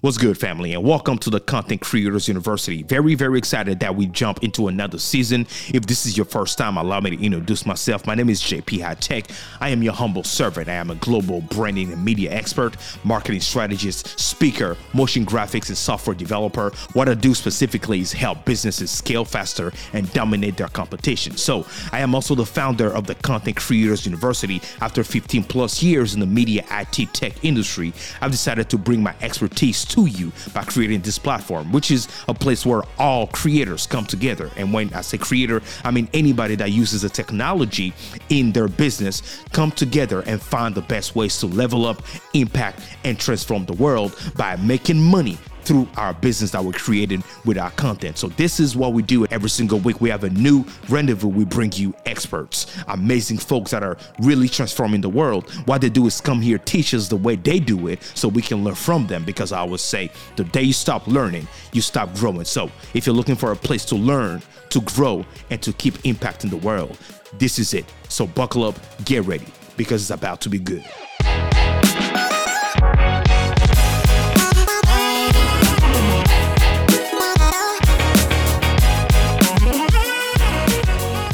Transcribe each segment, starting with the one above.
What's good, family, and welcome to the Content Creators University. Very, very excited that we jump into another season. If this is your first time, allow me to introduce myself. My name is JP Hightek. I am your humble servant. I am a global branding and media expert, marketing strategist, speaker, motion graphics, and software developer. What I do specifically is help businesses scale faster and dominate their competition. So, I am also the founder of the Content Creators University. After 15 plus years in the media IT tech industry, I've decided to bring my expertise to you by creating this platform, which is a place where all creators come together. And when I say creator, I mean anybody that uses a technology in their business come together and find the best ways to level up, impact, and transform the world by making money through our business that we're creating with our content. So this is what we do every single week. We have a new rendezvous. We bring you experts, amazing folks that are really transforming the world. What they do is come here, teach us the way they do it so we can learn from them. Because I always say the day you stop learning, you stop growing. So if you're looking for a place to learn, to grow, and to keep impacting the world, this is it. So buckle up, get ready, because it's about to be good.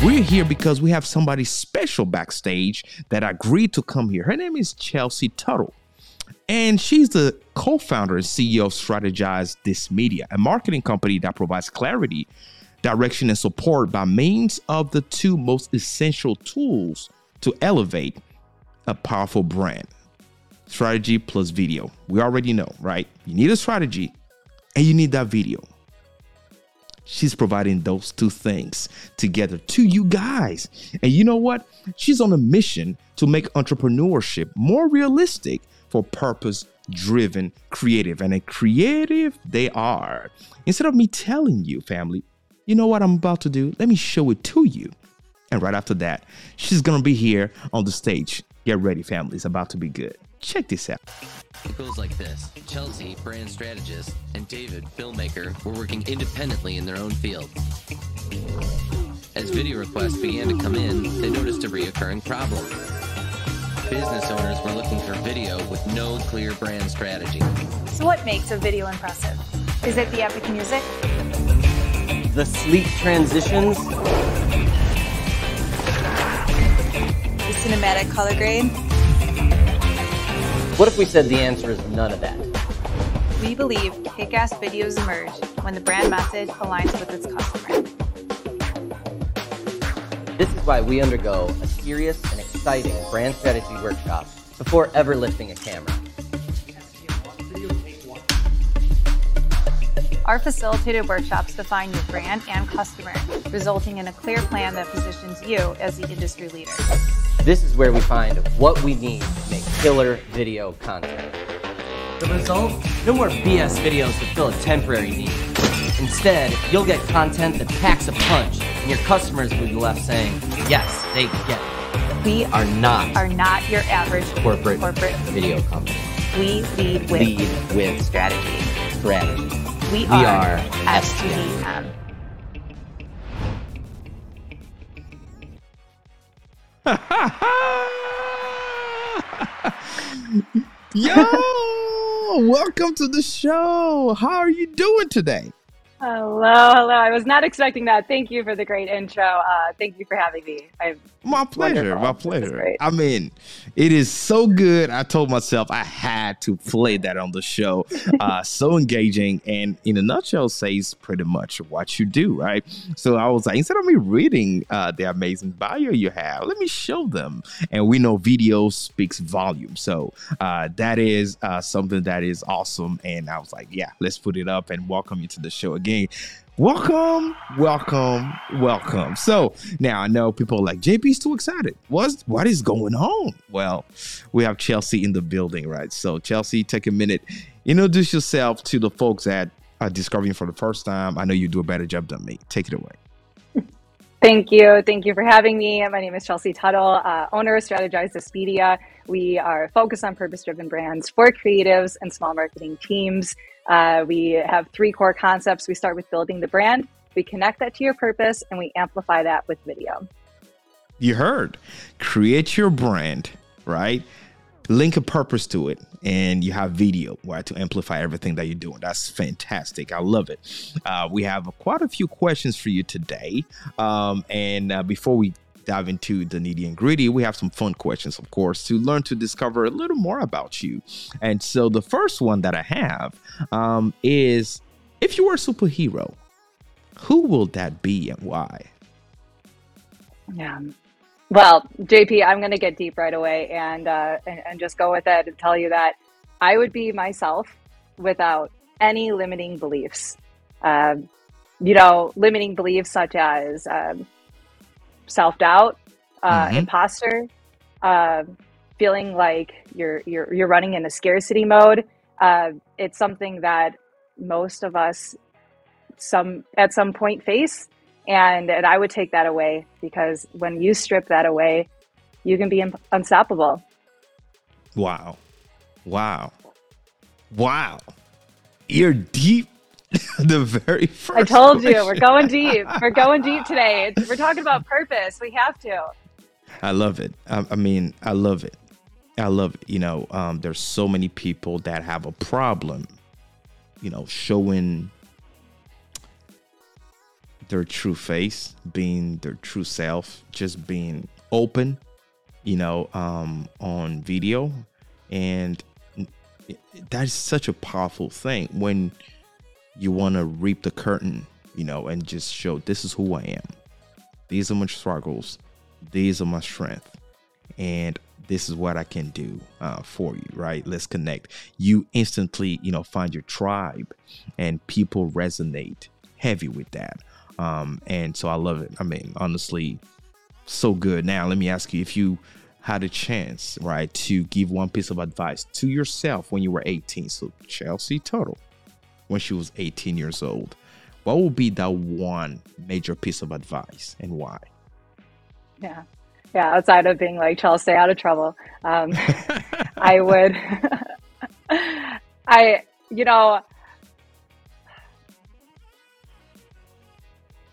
We're here because we have somebody special backstage that agreed to come here. Her name is Chelsea Tuttle. And she's the co founder and CEO of Strategize This Media, a marketing company that provides clarity, direction, and support by means of the two most essential tools to elevate a powerful brand strategy plus video. We already know, right? You need a strategy and you need that video. She's providing those two things together to you guys. And you know what? She's on a mission to make entrepreneurship more realistic for purpose driven creative. And a creative they are. Instead of me telling you, family, you know what I'm about to do? Let me show it to you. And right after that, she's going to be here on the stage. Get ready, family. It's about to be good. Check this out. It goes like this Chelsea, brand strategist, and David, filmmaker, were working independently in their own fields. As video requests began to come in, they noticed a reoccurring problem. Business owners were looking for video with no clear brand strategy. So, what makes a video impressive? Is it the epic music? The sleek transitions? The cinematic color grade? What if we said the answer is none of that? We believe kick ass videos emerge when the brand message aligns with its customer. This is why we undergo a serious and exciting brand strategy workshop before ever lifting a camera. Our facilitated workshops define your brand and customer, resulting in a clear plan that positions you as the industry leader. This is where we find what we need to make killer video content. The result? No more BS videos to fill a temporary need. Instead, you'll get content that packs a punch, and your customers will be left saying, yes, they get it. We are not Are not your average corporate, corporate. video company. We lead with Lead with strategy. strategy. We, We are, are STDM. Yo, welcome to the show. How are you doing today? Hello, hello. I was not expecting that. Thank you for the great intro. Uh, thank you for having me. I'm My pleasure. Wonderful. My pleasure. I mean, it is so good. I told myself I had to play that on the show. Uh, so engaging, and in a nutshell, says pretty much what you do, right? So I was like, instead of me reading uh, the amazing bio you have, let me show them. And we know video speaks volume, so uh, that is uh, something that is awesome. And I was like, yeah, let's put it up and welcome you to the show again. Welcome, welcome, welcome. So now I know people are like JP's too excited. What's what is going on? Well, we have Chelsea in the building, right? So Chelsea, take a minute, introduce yourself to the folks that are discovering for the first time. I know you do a better job than me. Take it away. Thank you. Thank you for having me. My name is Chelsea Tuttle, uh, owner of Strategize This We are focused on purpose driven brands for creatives and small marketing teams. Uh, we have three core concepts. We start with building the brand, we connect that to your purpose, and we amplify that with video. You heard. Create your brand, right? link a purpose to it and you have video right to amplify everything that you're doing that's fantastic i love it uh, we have quite a few questions for you today um, and uh, before we dive into the nitty and gritty we have some fun questions of course to learn to discover a little more about you and so the first one that i have um, is if you were a superhero who will that be and why Yeah. Well, JP, I'm going to get deep right away and, uh, and and just go with it and tell you that I would be myself without any limiting beliefs. Um, you know, limiting beliefs such as um, self doubt, uh, Mhm. imposter, uh, feeling like you're you're you're running in a scarcity mode. Uh, it's something that most of us some at some point face and and I would take that away because when you strip that away, you can be un- unstoppable. Wow. Wow. Wow. You're deep. the very first. I told you we're going deep. We're going deep today. It's, we're talking about purpose. We have to. I love it. I, I mean, I love it. I love it. You know, um, there's so many people that have a problem, you know, showing their true face, being their true self, just being open, you know, um, on video. And that is such a powerful thing when you want to reap the curtain, you know, and just show this is who I am. These are my struggles. These are my strength. And this is what I can do uh, for you, right? Let's connect. You instantly, you know, find your tribe and people resonate heavy with that. Um, and so I love it. I mean, honestly, so good. Now, let me ask you if you had a chance, right, to give one piece of advice to yourself when you were 18. So, Chelsea Tuttle, when she was 18 years old, what would be that one major piece of advice and why? Yeah. Yeah. Outside of being like, Chelsea, stay out of trouble. Um, I would, I, you know,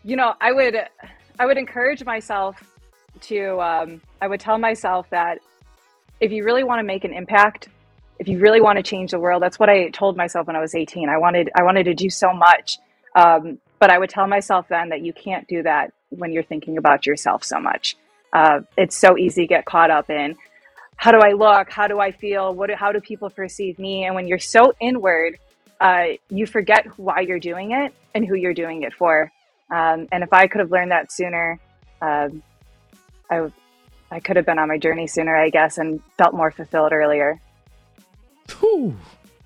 you know, I would, I would encourage myself to, um, I would tell myself that if you really want to make an impact, if you really want to change the world, that's what I told myself when I was 18. I wanted, I wanted to do so much. Um, but I would tell myself then that you can't do that when you're thinking about yourself so much. Uh, it's so easy to get caught up in how do I look? How do I feel? What? Do, how do people perceive me? And when you're so inward, uh, you forget why you're doing it and who you're doing it for. Um, and if I could have learned that sooner, um, I could have been on my journey sooner, I guess, and felt more fulfilled earlier. Whew.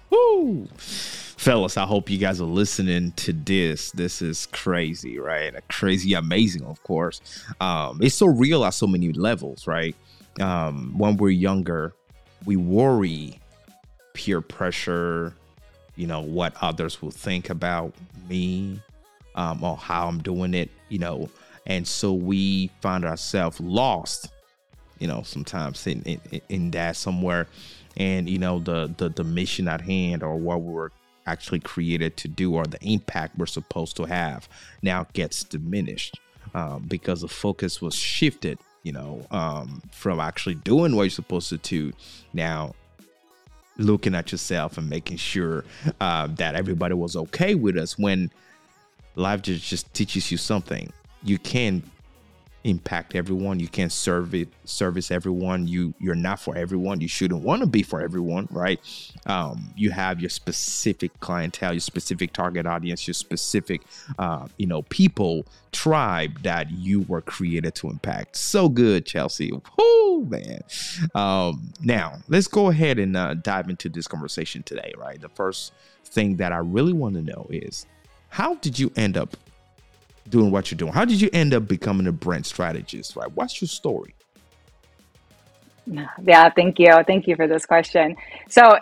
Whew. Fellas, I hope you guys are listening to this. This is crazy, right? Crazy, amazing, of course. Um, it's so real at so many levels, right? Um, when we're younger, we worry peer pressure, you know, what others will think about me, um, or how I'm doing it, you know, and so we find ourselves lost, you know, sometimes in, in in that somewhere, and you know the the the mission at hand or what we were actually created to do or the impact we're supposed to have now gets diminished um, because the focus was shifted, you know, um, from actually doing what you're supposed to do now looking at yourself and making sure uh, that everybody was okay with us when life just, just teaches you something. You can impact everyone. You can serve it service everyone. You you're not for everyone. You shouldn't want to be for everyone right? Um, you have your specific clientele your specific target audience your specific uh, you know people tribe that you were created to impact. So good chelsea. Oh man. Um, now let's go ahead and uh, dive into this conversation today right? The first thing that i really want to know is how did you end up doing what you're doing? How did you end up becoming a brand strategist? Right? What's your story? Yeah, thank you. Thank you for this question. So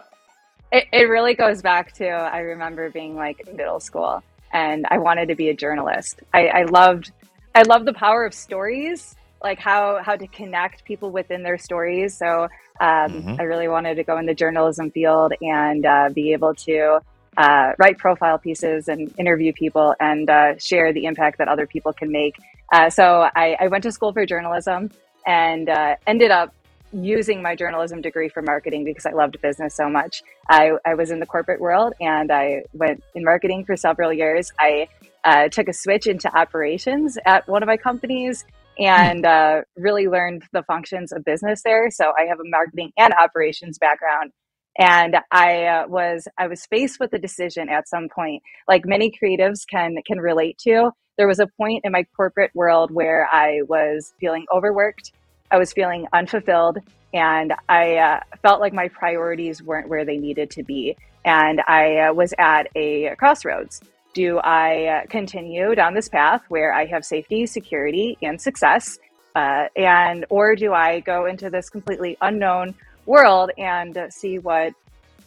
it, it really goes back to I remember being like middle school and I wanted to be a journalist. I, I loved I loved the power of stories, like how how to connect people within their stories. So um, Mhm. I really wanted to go in the journalism field and uh, be able to uh, write profile pieces and interview people and uh, share the impact that other people can make. Uh, so I, I went to school for journalism and uh, ended up using my journalism degree for marketing because I loved business so much. I, I was in the corporate world and I went in marketing for several years. I uh, took a switch into operations at one of my companies and uh, really learned the functions of business there. So I have a marketing and operations background. And I uh, was I was faced with a decision at some point, like many creatives can can relate to. There was a point in my corporate world where I was feeling overworked, I was feeling unfulfilled, and I uh, felt like my priorities weren't where they needed to be. And I uh, was at a crossroads do I uh, continue down this path where I have safety, security, and success? Uh, and or do I go into this completely unknown world and uh, see what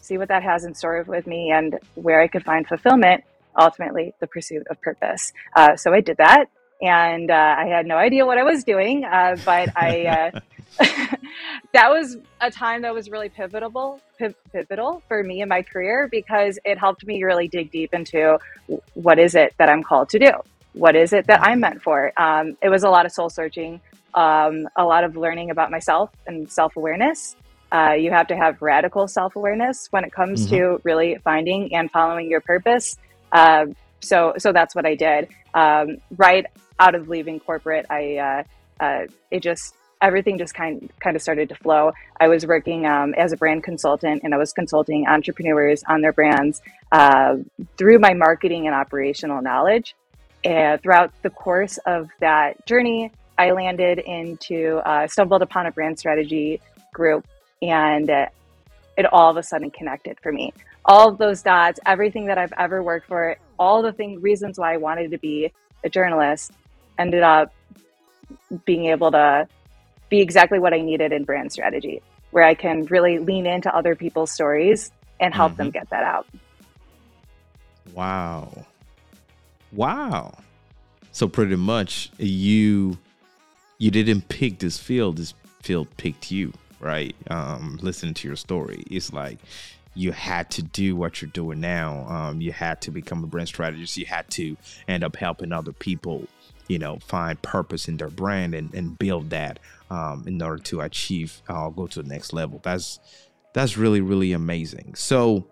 see what that has in store with me and where I could find fulfillment? Ultimately, the pursuit of purpose. Uh, so I did that, and uh, I had no idea what I was doing, uh, but I that was a time that was really pivotal pivotal for me in my career because it helped me really dig deep into what is it that I'm called to do what is it that I'm meant for um, it was a lot of soul searching um, a lot of learning about myself and self-awareness uh, you have to have radical self-awareness when it comes mm-hmm. to really finding and following your purpose uh, so so that's what I did um, right out of leaving corporate I uh, uh it just everything just kind kind of started to flow. I was working um, as a brand consultant, and I was consulting entrepreneurs on their brands uh, through my marketing and operational knowledge. And throughout the course of that journey, I landed into uh, stumbled upon a brand strategy group, and it all of a sudden connected for me. All of those dots, everything that I've ever worked for, all the thing reasons why I wanted to be a journalist, ended up being able to be exactly what I needed in brand strategy, where I can really lean into other people's stories and help mm-hmm. them get that out. Wow. Wow. So pretty much you you didn't pick this field, this field picked you, right? Um listening to your story. It's like you had to do what you're doing now. Um, you had to become a brand strategist. You had to end up helping other people you know find purpose in their brand and, and build that um, in order to achieve uh, go to the next level that's that's really really amazing so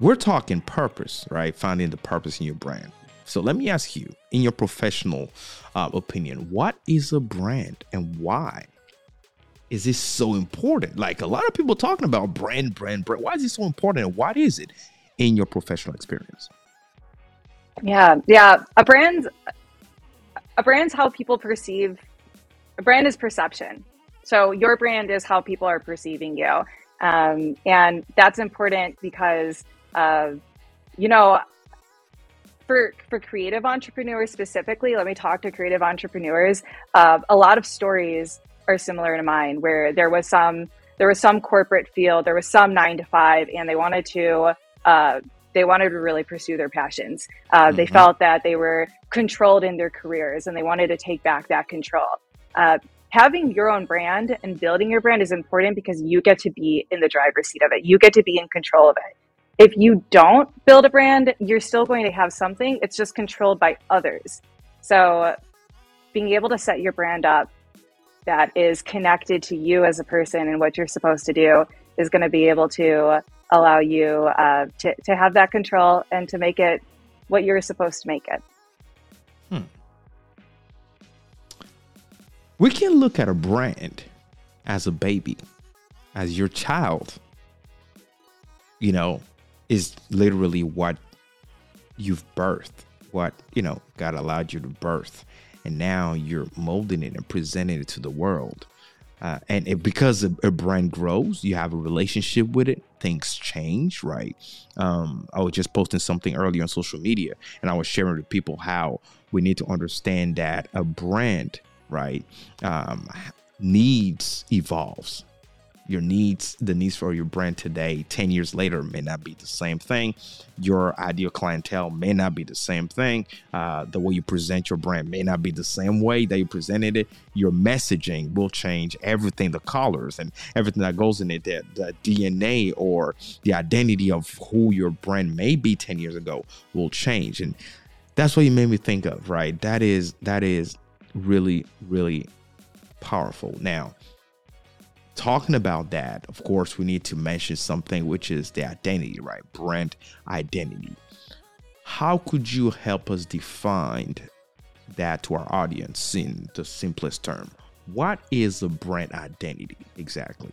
we're talking purpose right finding the purpose in your brand so let me ask you in your professional uh, opinion what is a brand and why is this so important like a lot of people talking about brand brand brand why is it so important and what is it in your professional experience yeah, yeah. A brand, a brand's how people perceive. A brand is perception. So your brand is how people are perceiving you, um, and that's important because, uh, you know, for for creative entrepreneurs specifically, let me talk to creative entrepreneurs. Uh, a lot of stories are similar to mine, where there was some there was some corporate field, there was some nine to five, and they wanted to uh, they wanted to really pursue their passions. Uh, mm-hmm. They felt that they were controlled in their careers and they wanted to take back that control. Uh, having your own brand and building your brand is important because you get to be in the driver's seat of it. You get to be in control of it. If you don't build a brand, you're still going to have something. It's just controlled by others. So, being able to set your brand up that is connected to you as a person and what you're supposed to do is going to be able to allow you uh, to, to have that control and to make it what you're supposed to make it. Hmm. We can look at a brand as a baby, as your child, you know, is literally what you've birthed, what, you know, God allowed you to birth. And now you're molding it and presenting it to the world. Uh, and it, because a, a, brand grows, you have a relationship with it. Things change, right? Um, I was just posting something earlier on social media, and I was sharing with people how we need to understand that a brand, right, um, needs evolves your needs, the needs for your brand today, 10 years later may not be the same thing. Your ideal clientele may not be the same thing. Uh, the way you present your brand may not be the same way that you presented it. Your messaging will change everything, the colors and everything that goes in it, the, the DNA or the identity of who your brand may be 10 years ago will change. And that's what you made me think of, right? That is, that is really, really powerful. Now, talking about that, of course, we need to mention something which is the identity, right? Brand identity. How could you help us define that to our audience in the simplest term? What is a brand identity exactly?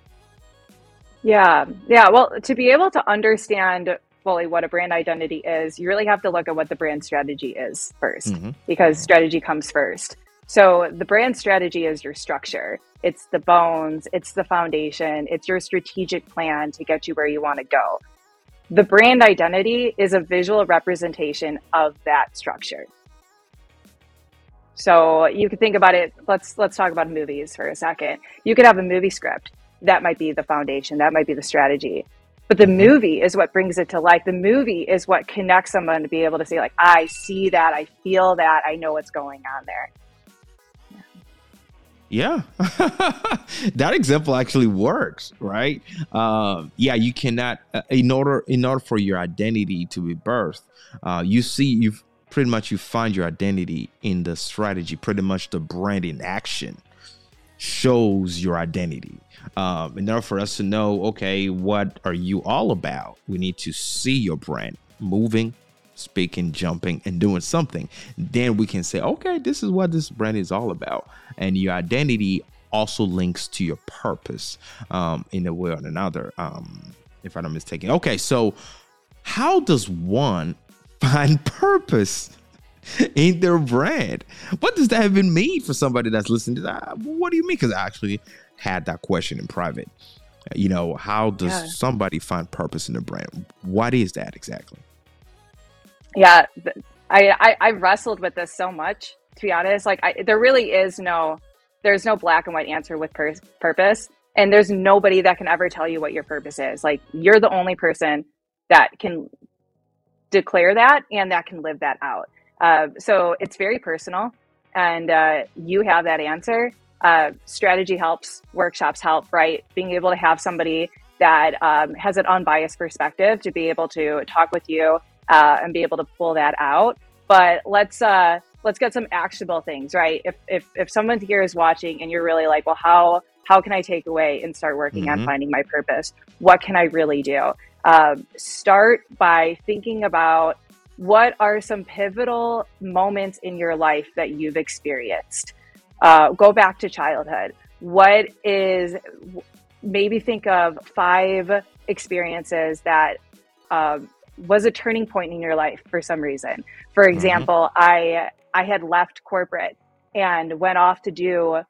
Yeah, yeah. Well, to be able to understand fully what a brand identity is, you really have to look at what the brand strategy is 1st mm-hmm. because strategy comes first. So the brand strategy is your structure. It's the bones, it's the foundation, it's your strategic plan to get you where you want to go. The brand identity is a visual representation of that structure. So you could think about it. Let's let's talk about movies for a second. You could have a movie script that might be the foundation, that might be the strategy. But the mm-hmm. movie is what brings it to life. The movie is what connects someone to be able to say, like, I see that, I feel that, I know what's going on there. Yeah, that example actually works, right? Uh, yeah, you cannot uh, in order in order for your identity to be birthed. Uh, you see, you've pretty much you find your identity in the strategy. Pretty much the brand in action shows your identity. Um, in order for us to know, okay, what are you all about? We need to see your brand moving, speaking, jumping, and doing something, then we can say, okay, this is what this brand is all about. And your identity also links to your purpose um, in a way or another, um, if I'm not mistaken. Okay, so how does one find purpose? in their brand. What does that even mean for somebody that's listening to that? What do you mean? Because I actually had that question in private. You know, how does yeah. somebody find purpose in their brand? What is that exactly? Yeah I, I i wrestled with this so much to be honest. Like I, there really is no there's no black and white answer with pur- purpose and there's nobody that can ever tell you what your purpose is. Like you're the only person that can declare that and that can live that out. Uh, so it's very personal and uh, you have that answer. Uh, strategy helps workshops help right? Being able to have somebody that um, has an unbiased perspective to be able to talk with you uh, and be able to pull that out. But let's uh, let's get some actionable things, right? If if if someone here is watching and you're really like, well, how how can I take away and start working mm-hmm. on finding my purpose? What can I really do? Um, start by thinking about what are some pivotal moments in your life that you've experienced. Uh, go back to childhood. What is maybe think of five experiences that um, was a turning point in your life for some reason. For mm-hmm. example, mm-hmm. I I had left corporate and went off to do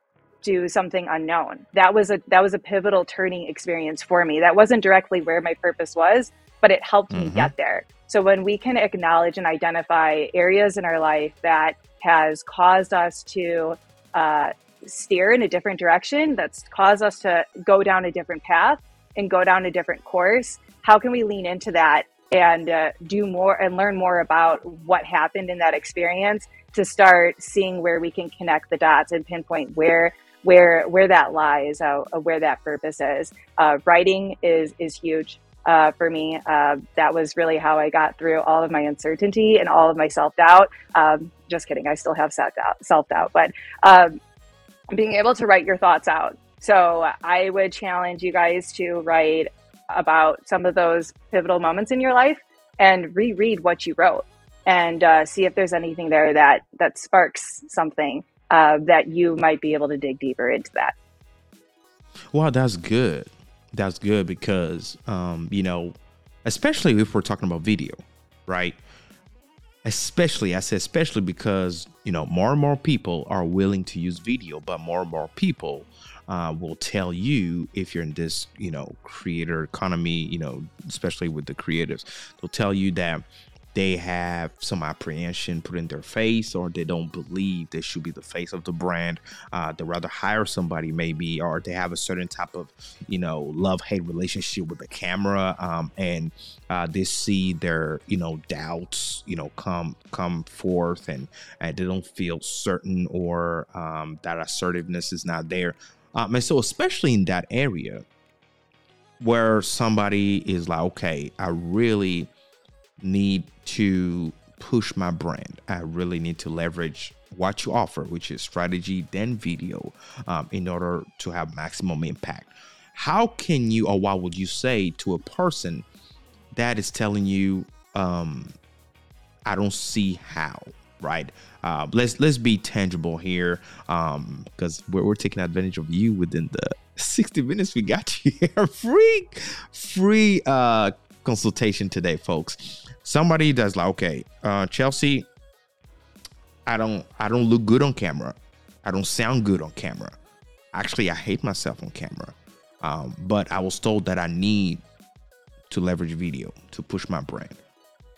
do something unknown. That was a that was a pivotal turning experience for me. That wasn't directly where my purpose was, but it helped mm-hmm. me get there. So when we can acknowledge and identify areas in our life that has caused us to uh, steer in a different direction, that's caused us to go down a different path and go down a different course, how can we lean into that and uh, do more and learn more about what happened in that experience to start seeing where we can connect the dots and pinpoint where where where that lies, uh, where that purpose is. Uh, writing is is huge uh, for me. Uh, that was really how I got through all of my uncertainty and all of my self doubt. Um, just kidding, I still have self doubt, self doubt, but um, being able to write your thoughts out. So I would challenge you guys to write about some of those pivotal moments in your life and reread what you wrote and uh, see if there's anything there that that sparks something uh, that you might be able to dig deeper into that. Wow, that's good. That's good because um, you know, especially if we're talking about video, right? Especially, I say especially because you know more and more people are willing to use video, but more and more people uh, will tell you if you're in this, you know, creator economy, you know, especially with the creatives, they'll tell you that they have some apprehension put in their face or they don't believe they should be the face of the brand. Uh, they rather hire somebody maybe or they have a certain type of you know love-hate relationship with the camera um, and uh, they see their you know doubts you know come come forth and, and they don't feel certain or um, that assertiveness is not there um, and so, especially in that area where somebody is like, okay, I really need to push my brand, I really need to leverage what you offer, which is strategy, then video, um, in order to have maximum impact. how can you or what would you say to a person that is telling you um i don't see how right? Uh, let's let's be tangible here um because we're, we're taking advantage of you within the 60 minutes we got you here. Free free uh consultation today folks. Somebody that's like okay uh chelsea i don't i don't look good on camera. I don't sound good on camera. Actually i hate myself on camera. Um, but i was told that i need to leverage video to push my brand.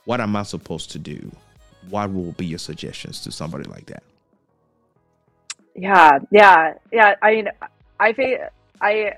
What am i supposed to do what will be your suggestions to somebody like that Yeah, yeah, yeah. I mean, I fa- I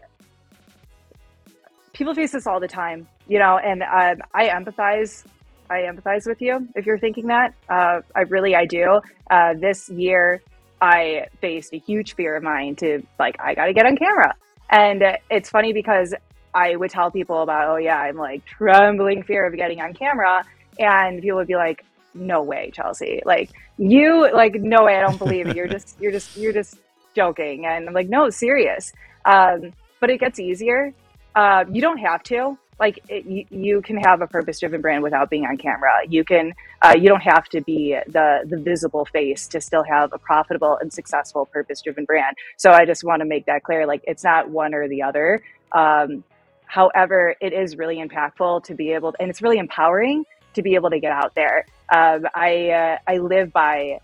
people face this all the time, you know, and um, I empathize. I empathize with you if you're thinking that. Uh, I really, I do. Uh, this year, I faced a huge fear of mine to like, I got to get on camera, and it's funny because I would tell people about, oh yeah, I'm like trembling fear of getting on camera, and people would be like, no way, Chelsea, like you, like no way, I don't believe it. You're just, you're just, you're just joking, and I'm like, no, serious. Um, but it gets easier. Uh, you don't have to. Like it, you, you can have a purpose-driven brand without being on camera. You can. Uh, you don't have to be the the visible face to still have a profitable and successful purpose-driven brand. So I just want to make that clear. Like it's not one or the other. Um, however, it is really impactful to be able, and it's really empowering to be able to get out there. Um, I uh, I live by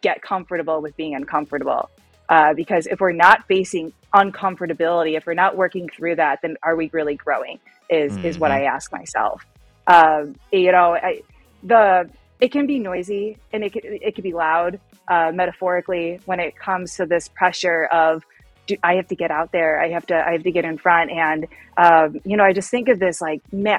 get comfortable with being uncomfortable. Uh, because if we're not facing uncomfortability, if we're not working through that, then are we really growing? Is is what I ask myself. Um, you know, I, the it can be noisy and it can, it can be loud, uh, metaphorically, when it comes to this pressure of do, I have to get out there, I have to I have to get in front, and um, you know, I just think of this like ma-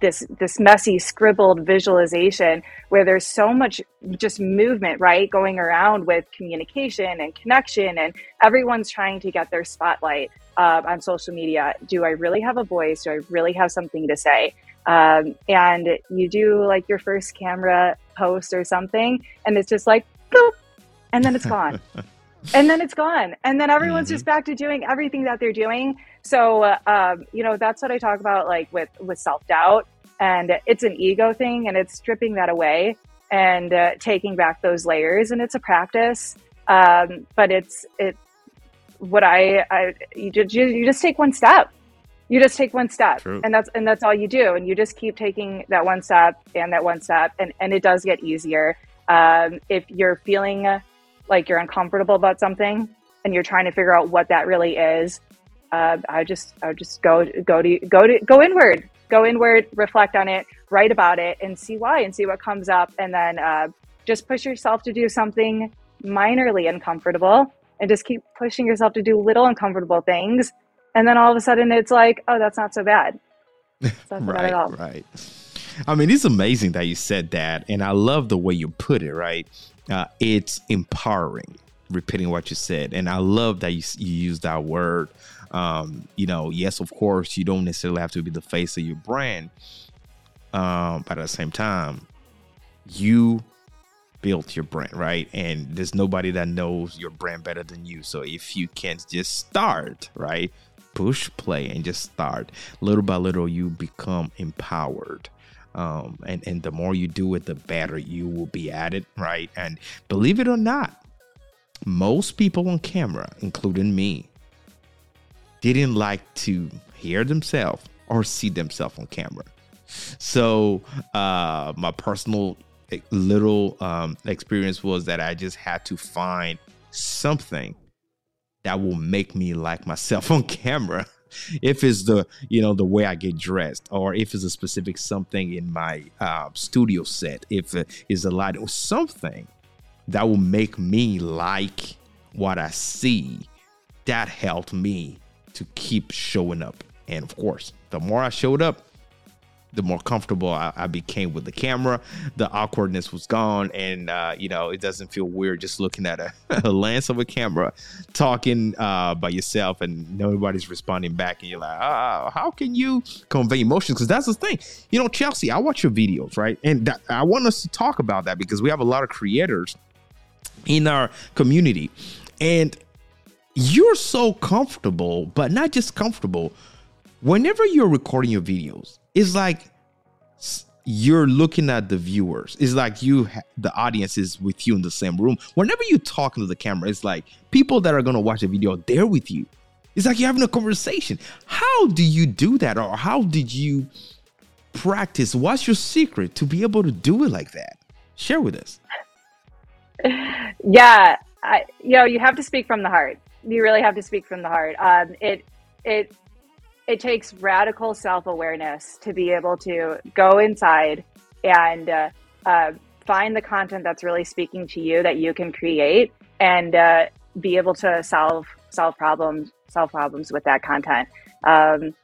this this messy scribbled visualization where there's so much just movement right going around with communication and connection and everyone's trying to get their spotlight uh, on social media. Do i really have a voice? Do i really have something to say? Um, and you do like your first camera post or something and it's just like boop, and then it's gone and then it's gone. And then everyone's just back to doing everything that they're doing. So uh, um, you know that's what i talk about like with with self-doubt. And it's an ego thing and it's stripping that away and uh, taking back those layers. And it's a practice. Um, but it's it what i, I you, just, you just take one step. You just take one step. True. and that's and that's all you do. And you just keep taking that one step and that one step. And and it does get easier um, if you're feeling like you're uncomfortable about something and you're trying to figure out what that really is uh, i just i just go go to go to go inward go inward reflect on it write about it and see why and see what comes up. And then uh, just push yourself to do something minorly uncomfortable and just keep pushing yourself to do little uncomfortable things. And then all of a sudden it's like oh that's not so bad. It's not so bad right at all. right. I mean it's amazing that you said that and i love the way you put it right uh, it's empowering repeating what you said. And i love that you, you use that word. Um, you know yes of course you don't necessarily have to be the face of your brand um, but at the same time you built your brand right? And there's nobody that knows your brand better than you. So if you can't just start right push play and just start little by little you become empowered um, and and the more you do it the better you will be at it right? And believe it or not most people on camera including me didn't like to hear themselves or see themselves on camera. So uh my personal eh, little um experience was that i just had to find something that will make me like myself on camera if it's the you know the way i get dressed or if it's a specific something in my uh, studio set if it is a light or something that will make me like what i see that helped me to keep showing up. And of course the more i showed up the more comfortable I, I became with the camera. The awkwardness was gone, and uh, you know it doesn't feel weird just looking at a, a lens of a camera, talking uh, by yourself, and nobody's responding back, and you're like, ah, how can you convey emotions? Because that's the thing, you know, Chelsea. I watch your videos, right, and that, I want us to talk about that because we have a lot of creators in our community, and you're so comfortable, but not just comfortable. Whenever you're recording your videos, it's like you're looking at the viewers. It's like you, the audience is with you in the same room. Whenever you talk to the camera, it's like people that are gonna watch the video, they're with you. It's like you're having a conversation. How do you do that, or how did you practice? What's your secret to be able to do it like that? Share with us. Yeah, I, you know, you have to speak from the heart. You really have to speak from the heart. Um, it, it it takes radical self awareness to be able to go inside and uh, uh, find the content that's really speaking to you that you can create and uh, be able to solve solve problems solve problems with that content. Um,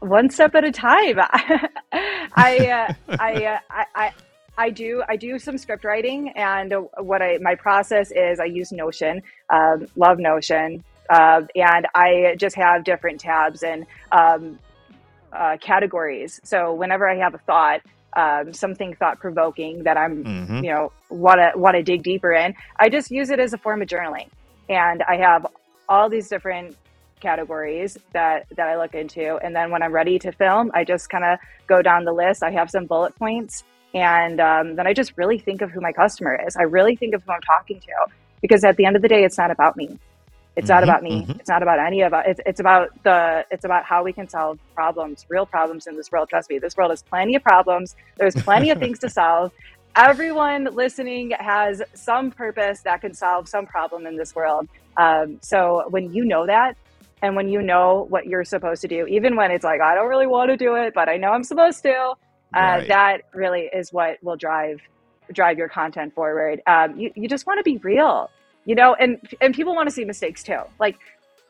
one step at a time. I, uh, I, uh, I, I, I do I do some script writing, and what I my process is I use Notion. Um, love Notion. Uh, and I just have different tabs and um, uh, categories. So whenever I have a thought, um, something thought provoking that I'm, mm-hmm. you know, want to want to dig deeper in, I just use it as a form of journaling. And I have all these different categories that that I look into, and then when I'm ready to film, I just kind of go down the list. I have some bullet points, and um, then I just really think of who my customer is. I really think of who I'm talking to, because at the end of the day, it's not about me. It's mm-hmm, not about me. Mm-hmm. It's not about any of us. It's, it's about the. It's about how we can solve problems, real problems in this world. Trust me, this world has plenty of problems. There's plenty of things to solve. Everyone listening has some purpose that can solve some problem in this world. Um, so when you know that, and when you know what you're supposed to do, even when it's like I don't really want to do it, but I know I'm supposed to, uh, right. that really is what will drive drive your content forward. Um, you you just want to be real you know and and people want to see mistakes too. Like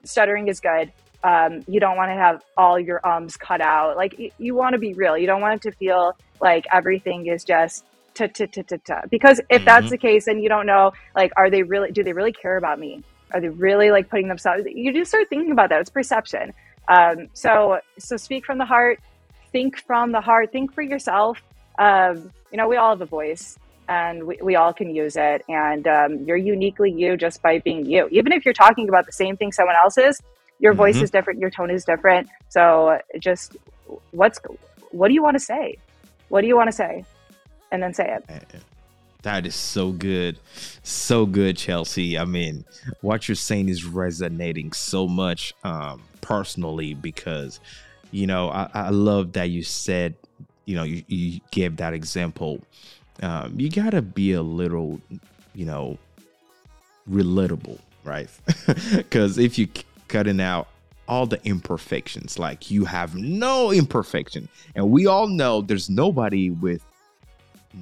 stuttering is good. Um, you don't want to have all your ums cut out. Like you, you want to be real. You don't want it to feel like everything is just ta ta ta ta ta. Because if mm-hmm. that's the case then you don't know like are they really do they really care about me? Are they really like putting themselves you just start thinking about that. It's perception. Um, so so speak from the heart. Think from the heart. Think for yourself. Um, you know we all have a voice and we, we all can use it. And um, you're uniquely you just by being you. Even if you're talking about the same thing someone else is, your mm-hmm. voice is different, your tone is different. So just what's what do you want to say? What do you want to say? And then say it. That is so good. So good, Chelsea. I mean, what you're saying is resonating so much um, personally because, you know, I, I love that you said, you know, you, you gave that example um, you gotta be a little, you know, relatable, right? Because if you cutting out all the imperfections, like you have no imperfection, and we all know there's nobody with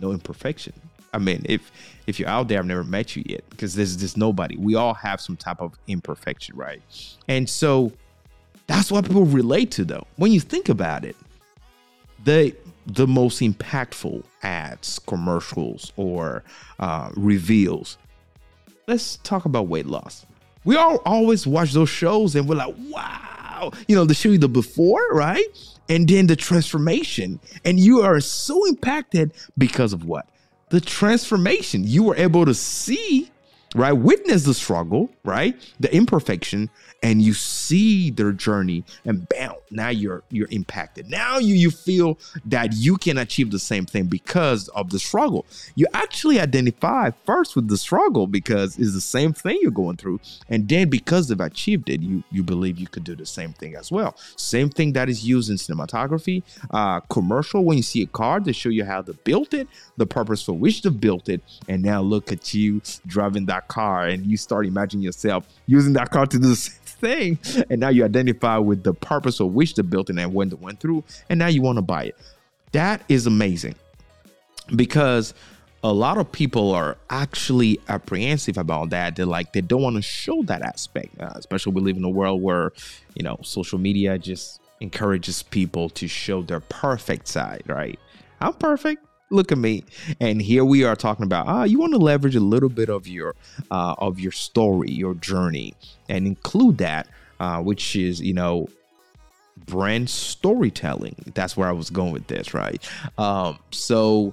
no imperfection. I mean, if if you're out there, I've never met you yet because there's just nobody. We all have some type of imperfection, right? And so that's what people relate to, though. When you think about it, they the most impactful ads, commercials, or uh, reveals. Let's talk about weight loss. We all always watch those shows and we're like, wow, you know, they show you the before, right? And then the transformation. And you are so impacted because of what? The transformation. You were able to see, right? Witness the struggle, right? The imperfection, and you see their journey and bam now you're you're impacted. Now you you feel that you can achieve the same thing because of the struggle. You actually identify first with the struggle because it's the same thing you're going through. And then because they've achieved it you you believe you could do the same thing as well. Same thing that is used in cinematography uh commercial. When you see a car they show you how they built it the purpose for which they built it. And now look at you driving that car and you start imagining yourself using that car to do the same thing. And now you identify with the purpose of which they built it and when they went through, and now you want to buy it. That is amazing because a lot of people are actually apprehensive about that. They're like, they don't want to show that aspect, uh, especially we live in a world where, you know, social media just encourages people to show their perfect side, right? I'm perfect look at me and here we are talking about ah you want to leverage a little bit of your uh, of your story your journey and include that uh, which is you know brand storytelling that's where i was going with this right um, so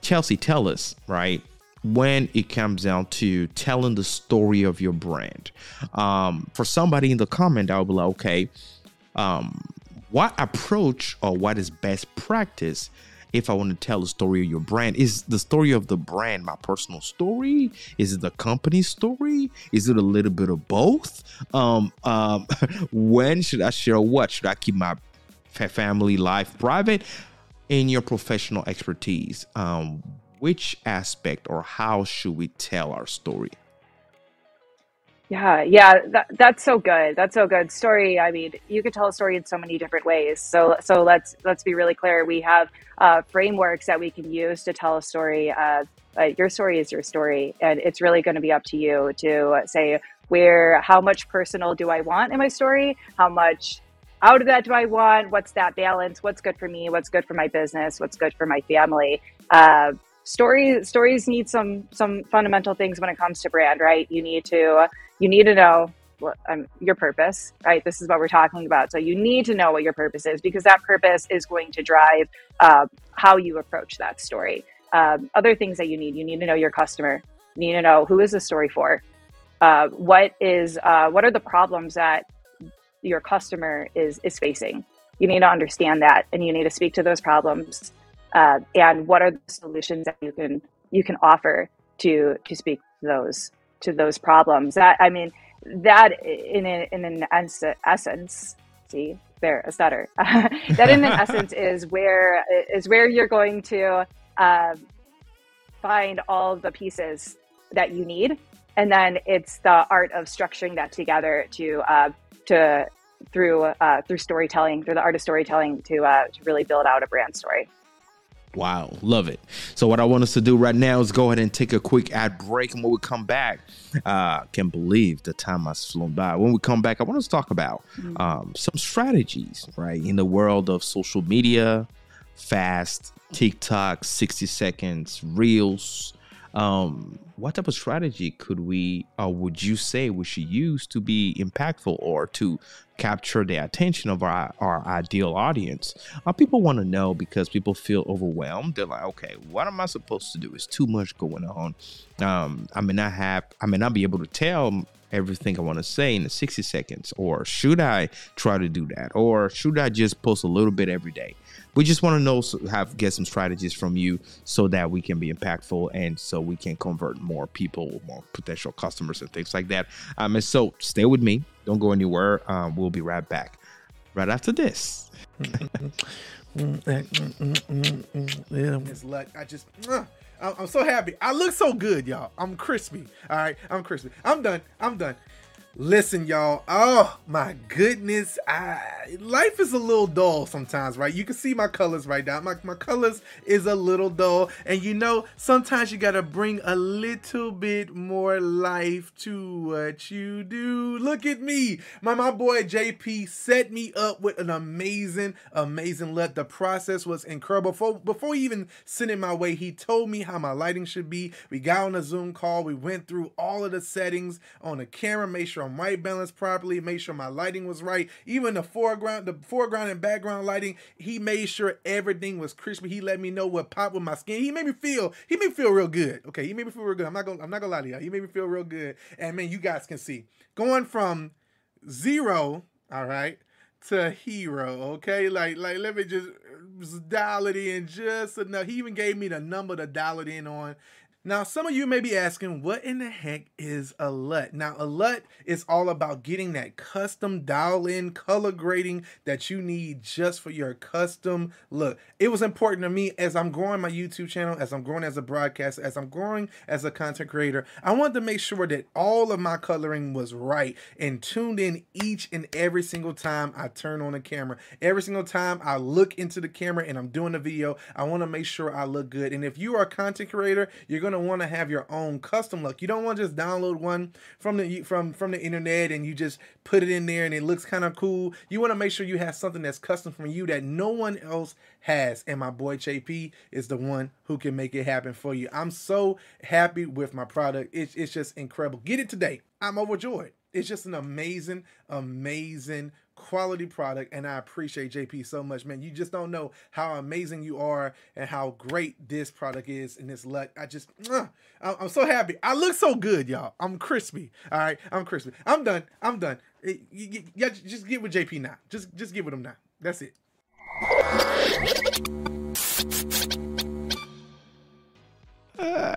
chelsea tell us right when it comes down to telling the story of your brand. Um, for somebody in the comment, I'll be like, okay, um, what approach or what is best practice if I want to tell the story of your brand? Is the story of the brand my personal story? Is it the company story? Is it a little bit of both? Um, um, when should I share what? Should I keep my family life private? In your professional expertise, um, which aspect or how should we tell our story? Yeah, yeah, that, that's so good. That's so good. Story. I mean, you could tell a story in so many different ways. So, so let's let's be really clear. We have uh, frameworks that we can use to tell a story. Uh, uh, your story is your story, and it's really going to be up to you to say where, how much personal do I want in my story? How much out of that do I want? What's that balance? What's good for me? What's good for my business? What's good for my family? Stories stories need some some fundamental things when it comes to brand right? You need to you need to know what, um, your purpose right? This is what we're talking about. So you need to know what your purpose is because that purpose is going to drive uh, how you approach that story. Um, other things that you need you need to know your customer. You need to know who is the story for. Uh, what is uh, what are the problems that your customer is is facing? You need to understand that and you need to speak to those problems uh, and what are the solutions that you can you can offer to to speak to those to those problems? That i mean that in a, in an essence see there a stutter. That in an essence is where is where you're going to uh, find all the pieces that you need. And then it's the art of structuring that together to uh, to through uh, through storytelling through the art of storytelling to uh, to really build out a brand story Wow, love it. So what I want us to do right now is go ahead and take a quick ad break, and when we come back, uh, can't believe the time has flown by. When we come back, I want us to talk about mm-hmm. um, some strategies, right, in the world of social media, fast, TikTok, sixty seconds, reels, um, what type of strategy could we or would you say we should use to be impactful or to capture the attention of our, our ideal audience? Uh, people want to know because people feel overwhelmed. They're like okay what am i supposed to do? It's too much going on. Um, i may not have i may not be able to tell everything I want to say in the 60 seconds? Or should I try to do that? Or should I just post a little bit every day? we just want to know have get some strategies from you so that we can be impactful and so we can convert more people more potential customers and things like that um and so stay with me don't go anywhere um, we'll be right back right after this it's LUT i just uh, i'm so happy. I look so good y'all. I'm crispy. All right? I'm crispy. I'm done. I'm done Listen, y'all. Oh my goodness. I life is a little dull sometimes, right? You can see my colors right now. My, my colors is a little dull. And you know, sometimes you gotta bring a little bit more life to what you do. Look at me. My my boy JP set me up with an amazing, amazing LUT. The process was incredible. Before before he even sent it my way, he told me how my lighting should be. We got on a Zoom call. We went through all of the settings on the camera, made sure sure I'm white balanced properly, made sure my lighting was right. Even the foreground, the foreground and background lighting, he made sure everything was crispy. He let me know what popped with my skin. He made me feel, he made me feel real good. Okay, he made me feel real good. I'm not gonna, I'm not gonna lie to y'all. He made me feel real good. And man, you guys can see going from zero, all right, to hero. Okay, like, like let me just dial it in just enough. He even gave me the number to dial it in on. Now, some of you may be asking, what in the heck is a LUT? Now, a LUT is all about getting that custom dial in color grading that you need just for your custom look. It was important to me as I'm growing my YouTube channel, as I'm growing as a broadcaster, as I'm growing as a content creator. I wanted to make sure that all of my coloring was right and tuned in each and every single time I turn on the camera. Every single time I look into the camera and I'm doing a video, I want to make sure I look good. And if you are a content creator, you're going going to want to have your own custom look. You don't want to just download one from the from from the internet and you just put it in there and it looks kind of cool. You want to make sure you have something that's custom from you that no one else has. And my boy JP is the one who can make it happen for you. I'm so happy with my product. It's, it's just incredible. Get it today. I'm overjoyed. It's just an amazing, amazing quality product, and I appreciate JP so much, man. You just don't know how amazing you are and how great this product is and this LUT. I just, I'm so happy. I look so good, y'all. I'm crispy. All right, I'm crispy. I'm done. I'm done. Yeah, just get with JP now. Just, just get with him now. That's it. Ah.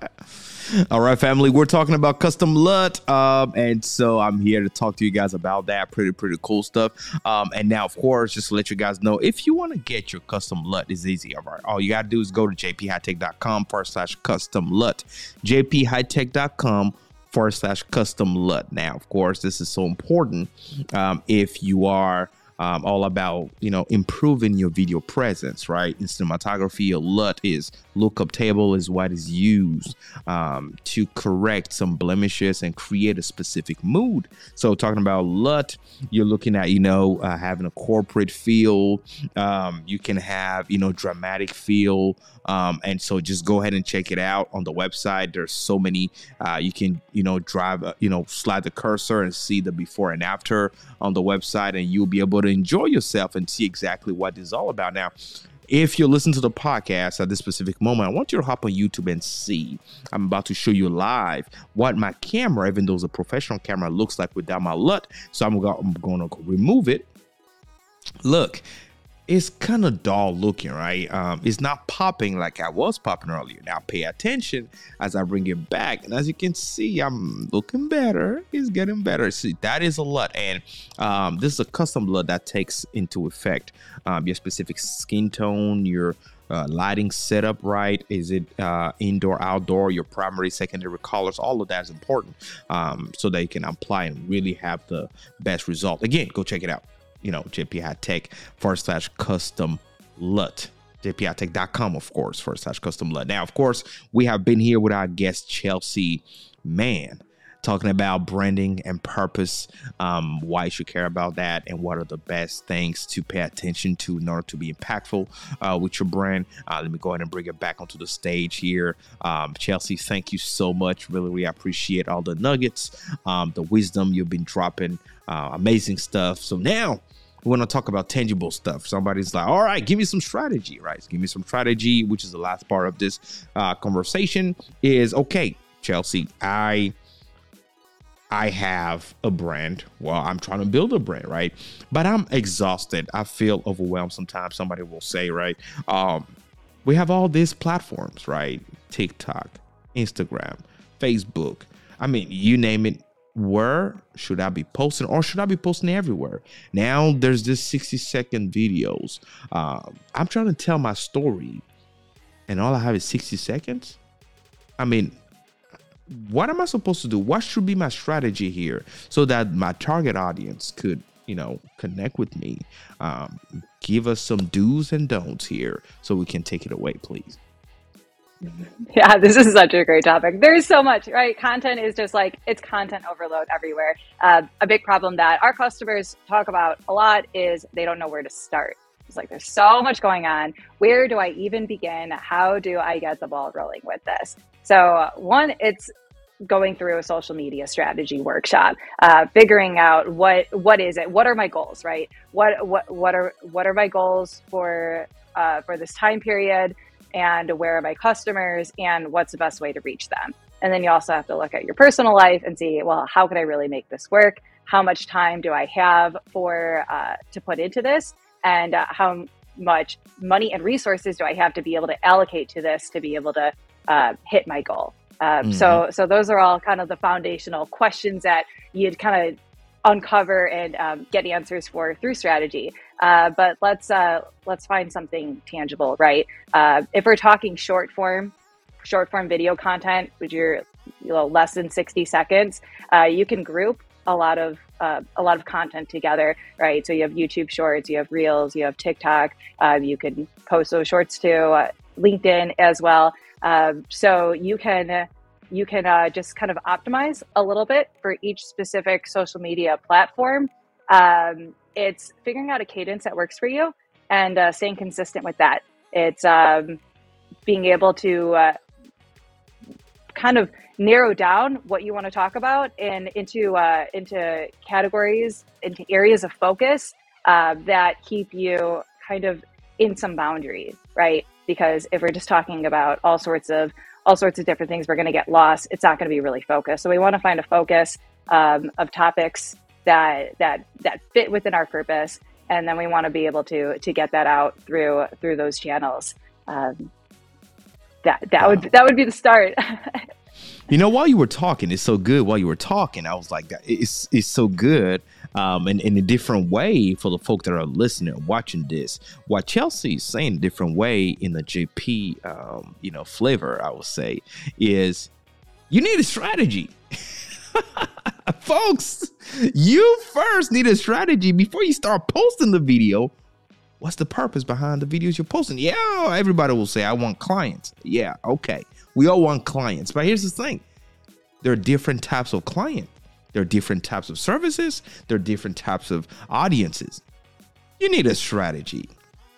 All right, family, we're talking about custom LUT. Um, and so I'm here to talk to you guys about that. Pretty, pretty cool stuff. Um, and now, of course, just to let you guys know, if you want to get your custom LUT, it's easy. All right. All you got to do is go to jphightek.com forward slash custom LUT. jphightek.com forward slash custom LUT. Now, of course, this is so important um, if you are um, all about you know improving your video presence right? In cinematography a LUT is lookup table is what is used um, to correct some blemishes and create a specific mood. So talking about LUT you're looking at you know uh, having a corporate feel um, you can have you know dramatic feel um, and so just go ahead and check it out on the website. There's so many uh, you can you know drive uh, you know slide the cursor and see the before and after on the website and you'll be able to enjoy yourself and see exactly what this is all about. Now, if you're listening to the podcast at this specific moment, I want you to hop on YouTube and see. I'm about to show you live what my camera, even though it's a professional camera, looks like without my LUT. So I'm, go- I'm going to remove it. Look, it's kind of dull looking, right? Um, it's not popping like I was popping earlier. Now pay attention as I bring it back, and as you can see, I'm looking better. It's getting better. See, that is a LUT, and um, this is a custom LUT that takes into effect um, your specific skin tone, your uh, lighting setup right? Is it uh, indoor, outdoor, your primary, secondary colors? All of that is important um, so that you can apply and really have the best result. Again, go check it out you know, JP Hightek forward slash custom LUT. JPHightek.com, of course, forward slash custom LUT. Now, of course, we have been here with our guest, Chelsea Mann, talking about branding and purpose, um, why you should care about that, and what are the best things to pay attention to in order to be impactful uh, with your brand. Uh, let me go ahead and bring it back onto the stage here. Um, Chelsea, thank you so much. Really, we appreciate all the nuggets, um, the wisdom you've been dropping, uh, amazing stuff. So now, we want to talk about tangible stuff. Somebody's like, all right, give me some strategy, right? Give me some strategy, which is the last part of this uh, conversation. Is okay, Chelsea. I I have a brand. Well, I'm trying to build a brand, right? But I'm exhausted. I feel overwhelmed. Sometimes somebody will say, right? Um, we have all these platforms, right? TikTok, Instagram, Facebook. I mean, you name it where should I be posting or should I be posting everywhere? Now there's this 60 second videos. Uh, I'm trying to tell my story and all I have is 60 seconds. I mean, what am I supposed to do? What should be my strategy here so that my target audience could, you know, connect with me? Um, give us some do's and don'ts here so we can take it away, please. Yeah, this is such a great topic. There's so much, right? Content is just like it's content overload everywhere. Uh, a big problem that our customers talk about a lot is they don't know where to start. It's like there's so much going on. Where do I even begin? How do I get the ball rolling with this? So, one, it's going through a social media strategy workshop, uh, figuring out what what is it, what are my goals, right? What what what are what are my goals for uh, for this time period? And where are my customers and what's the best way to reach them. And then you also have to look at your personal life and see, well, how can I really make this work? How much time do I have for uh, to put into this, and uh, how much money and resources do I have to be able to allocate to this to be able to uh, hit my goal? Uh, mm-hmm. So, so those are all kind of the foundational questions that you'd kind of uncover and um, get answers for through strategy. Uh, but let's uh, let's find something tangible, right? Uh, if we're talking short form, short form video content, which you're you know, less than sixty seconds, uh, you can group a lot of uh, a lot of content together, right? So you have YouTube Shorts, you have Reels, you have TikTok. Um, you can post those shorts to LinkedIn as well. Um, so you can you can uh, just kind of optimize a little bit for each specific social media platform. Um, it's figuring out a cadence that works for you and uh, staying consistent with that. It's um, being able to uh, kind of narrow down what you want to talk about and into uh, into categories, into areas of focus, uh, that keep you kind of in some boundaries, right? Because if we're just talking about all sorts of all sorts of different things, we're going to get lost. It's not going to be really focused. So we want to find a focus um, of topics that that that fit within our purpose, and then we want to be able to to get that out through through those channels. Um, that that wow. would that would be the start. you know, while you were talking, it's so good. While you were talking, I was like, it's it's so good. Um, and in a different way for the folk that are listening, watching this. What Chelsea is saying a different way in the JP, um, you know, flavor, I would say, is you need a strategy. Folks, you first need a strategy before you start posting the video. What's the purpose behind the videos you're posting? Yeah, everybody will say, I want clients. Yeah, okay. We all want clients. But here's the thing there are different types of client. There are different types of services. There are different types of audiences. You need a strategy.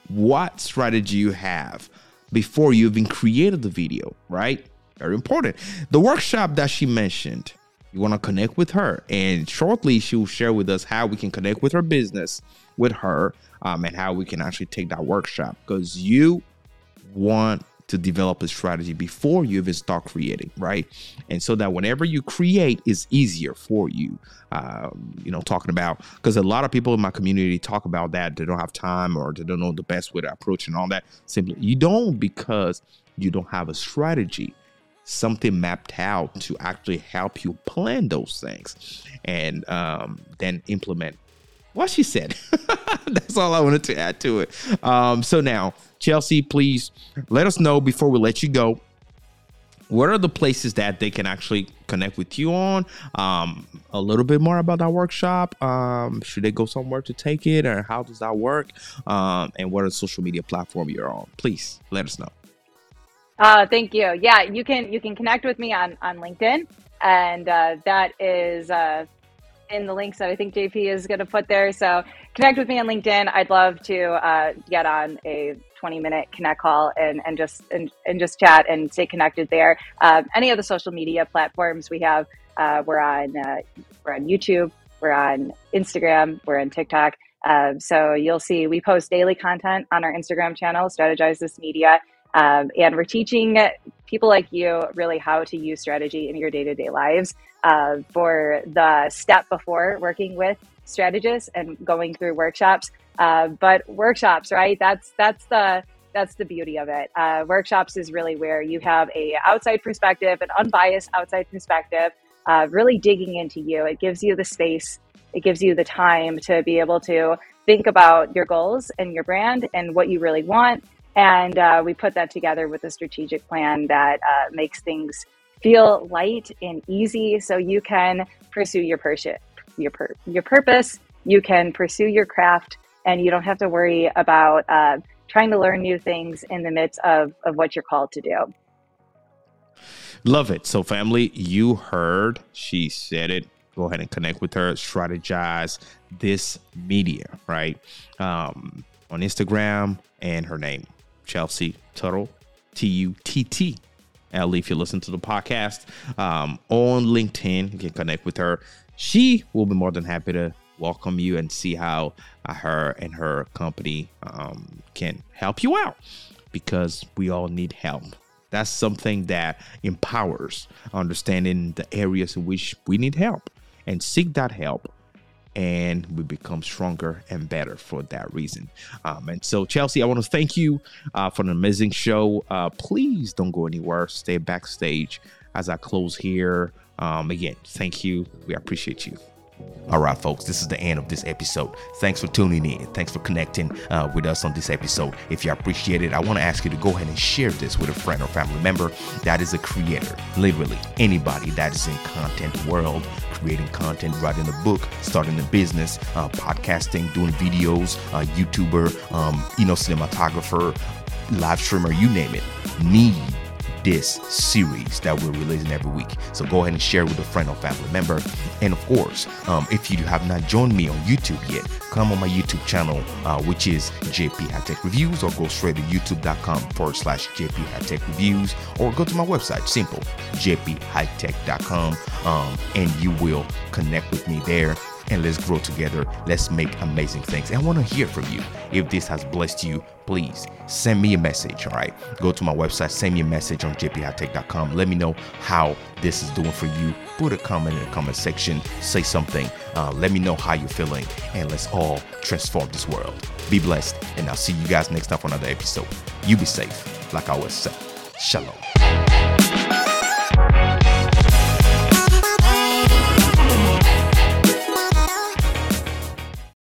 What strategy you have before you even created the video, right? Very important. The workshop that she mentioned, you want to connect with her. And shortly, she will share with us how we can connect with her business, with her, um, and how we can actually take that workshop because you want to develop a strategy before you even start creating, right? And so that whenever you create, is easier for you. Um, you know, talking about because a lot of people in my community talk about that they don't have time or they don't know the best way to approach and all that. Simply, you don't because you don't have a strategy something mapped out to actually help you plan those things and um, then implement what she said. That's all I wanted to add to it. Um, so now, Chelsea, please let us know before we let you go. What are the places that they can actually connect with you on? Um, a little bit more about that workshop. Um, should they go somewhere to take it, or how does that work? Um, and what are social media platform you're on? Please let us know. Uh, thank you. Yeah, you can you can connect with me on on LinkedIn, and uh, that is uh, in the links that I think JP is going to put there. So connect with me on LinkedIn. I'd love to uh, get on a 20 minute connect call and, and just and, and just chat and stay connected there. Uh, any of the social media platforms we have, uh, we're on uh, we're on YouTube, we're on Instagram, we're on TikTok. Um, so you'll see we post daily content on our Instagram channel, Strategize This Media. Um, and we're teaching people like you really how to use strategy in your day to day lives. Uh, for the step before working with strategists and going through workshops, uh, but workshops, right? That's that's the that's the beauty of it. Uh, workshops is really where you have a outside perspective, an unbiased outside perspective, uh, really digging into you. It gives you the space, it gives you the time to be able to think about your goals and your brand and what you really want and uh, we put that together with a strategic plan that uh, makes things feel light and easy so you can pursue your, pur- your, pur- your purpose, you can pursue your craft, and you don't have to worry about uh, trying to learn new things in the midst of, of what you're called to do. Love it. So, family, you heard she said it. Go ahead and connect with her, strategize this media, right? Um, on Instagram and her name, Chelsea Tuttle, T U T T L. If you listen to the podcast um, on LinkedIn, you can connect with her. She will be more than happy to welcome you and see how uh, her and her company um, can help you out because we all need help. That's something that empowers understanding the areas in which we need help and seek that help and we become stronger and better for that reason. Um, and so, Chelsea, I want to thank you uh, for an amazing show. Uh, please don't go anywhere. Stay backstage as I close here. Um, again, thank you. We appreciate you. All right, folks, this is the end of this episode. Thanks for tuning in. Thanks for connecting uh, with us on this episode. If you appreciate it, I want to ask you to go ahead and share this with a friend or family member that is a creator. Literally, anybody that is in content world, creating content, writing a book, starting a business, uh, podcasting, doing videos, uh, YouTuber, um, you know, cinematographer, live streamer, you name it, need this series that we're releasing every week. So go ahead and share with a friend or family member. And of course, um, if you have not joined me on YouTube yet, come on my YouTube channel, uh, which is JP Hightek Reviews, or go straight to youtube.com forward slash JP Hightek Reviews, or go to my website, simple, jphightek.com, um, and you will connect with me there and let's grow together. Let's make amazing things. And I want to hear from you. If this has blessed you, please send me a message. All right. Go to my website, send me a message on jphightek.com. Let me know how this is doing for you. Put a comment in the comment section. Say something. Uh, let me know how you're feeling. And let's all transform this world. Be blessed. And I'll see you guys next time for another episode. You be safe. Like I always say. Shalom.